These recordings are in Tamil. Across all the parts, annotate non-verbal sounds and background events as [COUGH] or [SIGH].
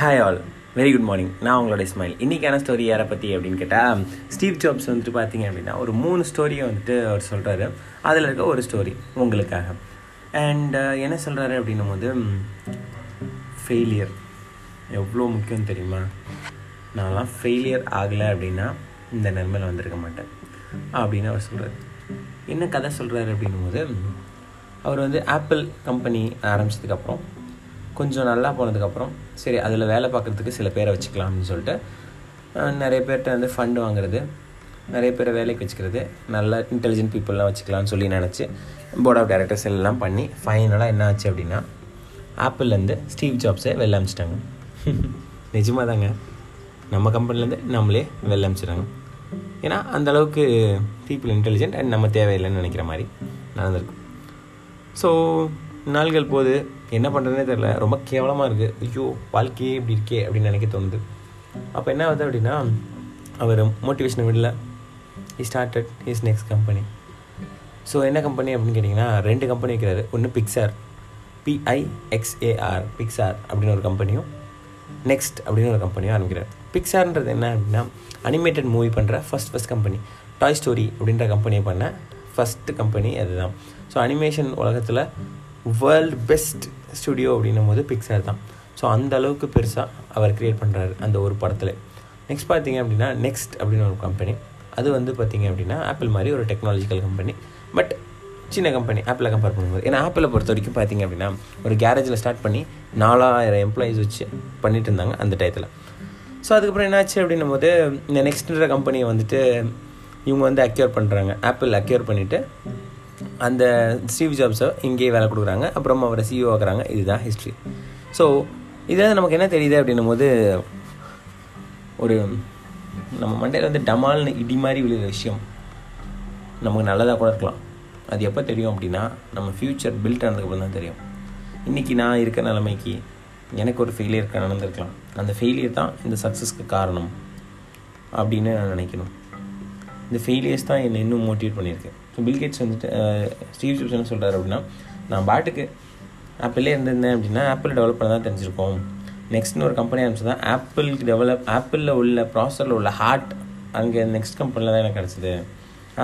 Hi all very good morning நான் உங்களோட ஸ்மைல் இன்றைக்கான ஸ்டோரி யாரை பற்றி அப்படின்னு கேட்டால் ஸ்டீவ் ஜாப்ஸ் வந்துட்டு பார்த்தீங்க அப்படின்னா ஒரு மூணு ஸ்டோரியை வந்துட்டு அவர் சொல்கிறாரு அதில் இருக்க ஒரு ஸ்டோரி உங்களுக்காக. அண்ட் என்ன சொல்கிறாரு அப்படின்னும் போது ஃபெயிலியர் எவ்வளோ முக்கியம் தெரியுமா? நான்லாம் ஃபெயிலியர் ஆகலை அப்படின்னா இந்த நிலைமையில் வந்திருக்க மாட்டேன். அப்படின்னு அவர் சொல்கிறார் என்ன கதை சொல்கிறாரு அப்படின்னும் போது அவர் வந்து ஆப்பிள் கம்பெனி ஆரம்பிச்சதுக்கப்புறம் கொஞ்சம் நல்லா போனதுக்கப்புறம் சரி அதில் வேலை பார்க்குறதுக்கு சில பேரை வச்சுக்கலாம் அப்படின்னு சொல்லிட்டு நிறைய பேர்கிட்ட வந்து ஃபண்டு வாங்குறது நிறைய பேரை வேலைக்கு வச்சுக்கிறது நல்ல இன்டெலிஜென்ட் பீப்புளெலாம் வச்சுக்கலாம்னு சொல்லி நினச்சி போர்ட் ஆஃப் டைரக்டர்ஸ் எல்லாம் பண்ணி ஃபைனலாக என்ன ஆச்சு அப்படின்னா ஆப்பிள்லேருந்து ஸ்டீவ் ஜாப்ஸை வெளில அமிச்சிட்டாங்க. [LAUGHS] நிஜமாக தாங்க நம்ம கம்பெனிலேருந்து நம்மளே வெளில அமிச்சிட்டாங்க ஏன்னா அந்த அளவுக்கு பீப்புள் இன்டெலிஜென்ட் அண்ட் நம்ம தேவையில்லைன்னு நினைக்கிற மாதிரி நடந்திருக்கும் ஸோ நாள்கள் போது என்ன பண்ணுறதுனே தெரில ரொம்ப கேவலமாக இருக்குது ஐயோ வாழ்க்கையே இப்படி இருக்கே அப்படின்னு நினைக்க தோணுது. அப்போ என்ன ஆகுது அப்படின்னா அவர் மோட்டிவேஷனை விடல. He started his next company so என்ன கம்பெனி அப்படின்னு கேட்டிங்கன்னா ரெண்டு கம்பெனி வைக்கிறாரு. ஒன்று பிக்சார் பிஐஎக்ஸ்ஏஆர் பிக்சார் அப்படின்னு ஒரு கம்பெனியும் நெக்ஸ்ட் அப்படின்னு ஒரு கம்பெனியும் ஆரம்பிக்கிறார். பிக்சார்ன்றது என்ன அப்படின்னா அனிமேட்டட் மூவி பண்ணுற first first company toy story அப்படின்ற கம்பெனியை பண்ண ஃபஸ்ட்டு கம்பெனி அதுதான். ஸோ அனிமேஷன் உலகத்தில் வேர்ல்டு பெஸ்ட் ஸ்டுடியோ அப்படின்னும் போது பிக்சர் தான். ஸோ அந்த அளவுக்கு பெருசாக அவர் க்ரியேட் பண்ணுறாரு அந்த ஒரு படத்தில். நெக்ஸ்ட் பார்த்தீங்க அப்படின்னா நெக்ஸ்ட் அப்படின்னு ஒரு கம்பெனி அது வந்து பார்த்தீங்க அப்படின்னா ஆப்பிள் மாதிரி ஒரு டெக்னாலஜிக்கல் கம்பெனி பட் சின்ன கம்பெனி ஆப்பிளை கம்பேர் பண்ணும்போது. ஏன்னா ஆப்பிளை பொறுத்த வரைக்கும் பார்த்தீங்க அப்படின்னா ஒரு கேரேஜில் ஸ்டார்ட் பண்ணி நாலாயிரம் எம்ப்ளாயீஸ் வச்சு பண்ணிட்டு இருந்தாங்க அந்த டயத்தில். ஸோ அதுக்கப்புறம் என்னாச்சு அப்படின்னும் போது இந்த நெக்ஸ்ட்ன்ற கம்பெனியை வந்துட்டு இவங்க வந்து அக்யூர் பண்ணுறாங்க ஆப்பிள் அக்யூர் பண்ணிவிட்டு அந்த ஸ்டீவ் ஜாப்ஸை இங்கேயே வேலை கொடுக்குறாங்க. அப்புறம் அவரை சிஇஓ ஆக்குறாங்க. இதுதான் ஹிஸ்ட்ரி ஸோ இதில் நமக்கு என்ன தெரியுது அப்படின்னும் போது ஒரு நம்ம மண்டையில் வந்து டமால்னு இடி மாதிரி விழுகிற விஷயம். நமக்கு நல்லதாக கூட இருக்கலாம். அது எப்போ தெரியும் அப்படின்னா நம்ம ஃப்யூச்சர் பில்ட் ஆனதுக்கப்புறம் தான் தெரியும். இன்றைக்கி நான் இருக்க நிலைமைக்கு எனக்கு ஒரு ஃபெயிலியர் நடந்திருக்கலாம். அந்த ஃபெயிலியர் தான் இந்த சக்ஸஸ்க்கு காரணம். அப்படின்னு நான் நினைக்கணும். இந்த ஃபெயிலியர்ஸ் தான் என்னை இன்னும் மோட்டிவேட் பண்ணியிருக்கேன் ஸோ பில்கேட்ஸ் வந்துட்டு ஸ்டீவ் ஜாப்ஸ் என்ன சொல்கிறார் அப்படின்னா நான் பாட்டுக்கு ஆப்பிளே இருந்திருந்தேன் அப்படின்னா ஆப்பிள் டெவலப் பண்ண தான் தெரிஞ்சிருக்கோம். நெக்ஸ்ட்னு ஒரு கம்பெனி ஆரம்பிச்சு தான் ஆப்பிளுக்கு டெவலப் ஆப்பிளில் உள்ள ப்ராசரில் உள்ள ஹார்ட் அங்கே நெக்ஸ்ட் கம்பெனியில் தான் எனக்கு கிடச்சிது.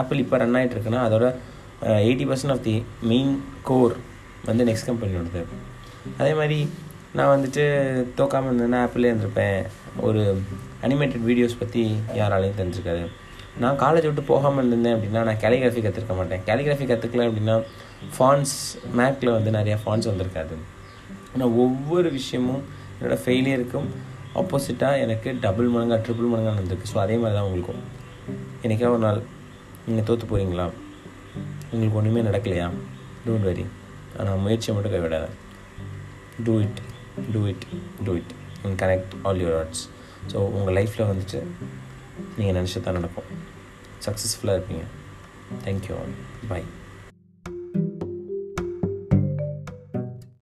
ஆப்பிள் இப்போ ரன் ஆகிட்டு இருக்குன்னா அதோட eighty percent of the main core வந்து நெக்ஸ்ட் கம்பெனியோடது அதே மாதிரி நான் வந்துட்டு தோக்காமல் இருந்தேன்னா ஆப்பிளே இருந்திருப்பேன். ஒரு அனிமேட்டட் வீடியோஸ் பற்றி யாராலையும் தெரிஞ்சுக்காது நான் காலேஜ் விட்டு போகாமல் இருந்தேன் அப்படின்னா நான் கேலிகிராஃபி கற்றுக்க மாட்டேன். கேலிகிராஃபி கற்றுக்கல அப்படின்னா ஃபான்ஸ் மேக்கில் வந்து நிறையா ஃபான்ஸ் வந்திருக்காது. ஆனால் ஒவ்வொரு விஷயமும் என்னோடய ஃபெயிலியருக்கும் ஆப்போசிட்டாக எனக்கு டபுள் மடங்கா ட்ரிபிள் மடங்கா நடந்திருக்கு. ஸோ அதே மாதிரி தான் உங்களுக்கும். எனக்கே ஒரு நாள் நீங்கள் தோற்று போகிறீங்களா உங்களுக்கு ஒன்றுமே நடக்கலையா? டோன்ட் வெரி ஆனால் முயற்சியை மட்டும் கைவிடாத. Do it do it do it and connect all your arts so உங்கள் லைஃப்பில் வந்துட்டு நீங்கள் நினச்சி தான் நடக்கும். சக்ஸஸ்ஃபுல்லாக இருப்பீங்க. Thank you all by